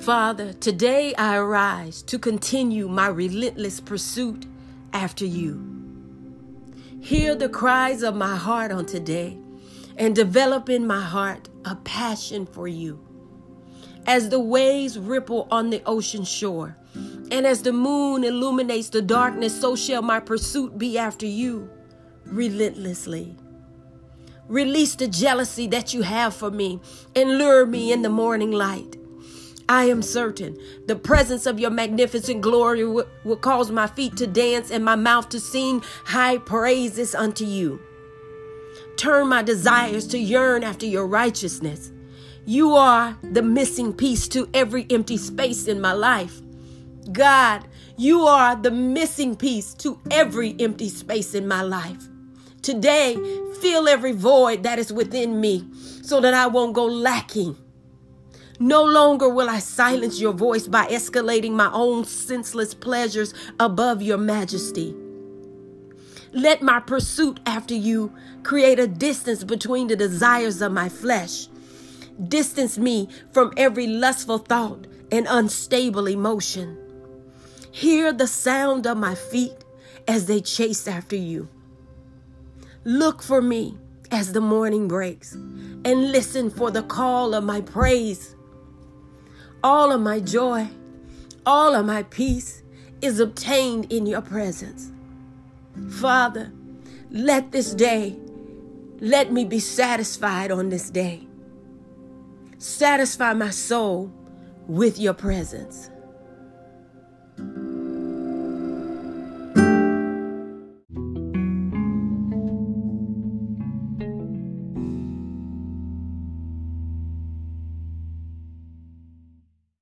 Father, today I arise to continue my relentless pursuit after you. Hear the cries of my heart on today and develop in my heart a passion for you. As the waves ripple on the ocean shore, and as the moon illuminates the darkness, so shall my pursuit be after you relentlessly. Release the jealousy that you have for me and lure me in the morning light. I am certain the presence of your magnificent glory will, will, cause my feet to dance and my mouth to sing high praises unto you. Turn my desires to yearn after your righteousness. You are the missing piece to every empty space in my life. God, you are the missing piece to every empty space in my life. Today, fill every void that is within me so that I won't go lacking. No longer will I silence your voice by escalating my own senseless pleasures above your majesty. Let my pursuit after you create a distance between the desires of my flesh. Distance me from every lustful thought and unstable emotion. Hear the sound of my feet as they chase after you. Look for me as the morning breaks and listen for the call of my praise. All of my joy, all of my peace is obtained in your presence. Father, let this day, let me be satisfied on this day. Satisfy my soul with your presence.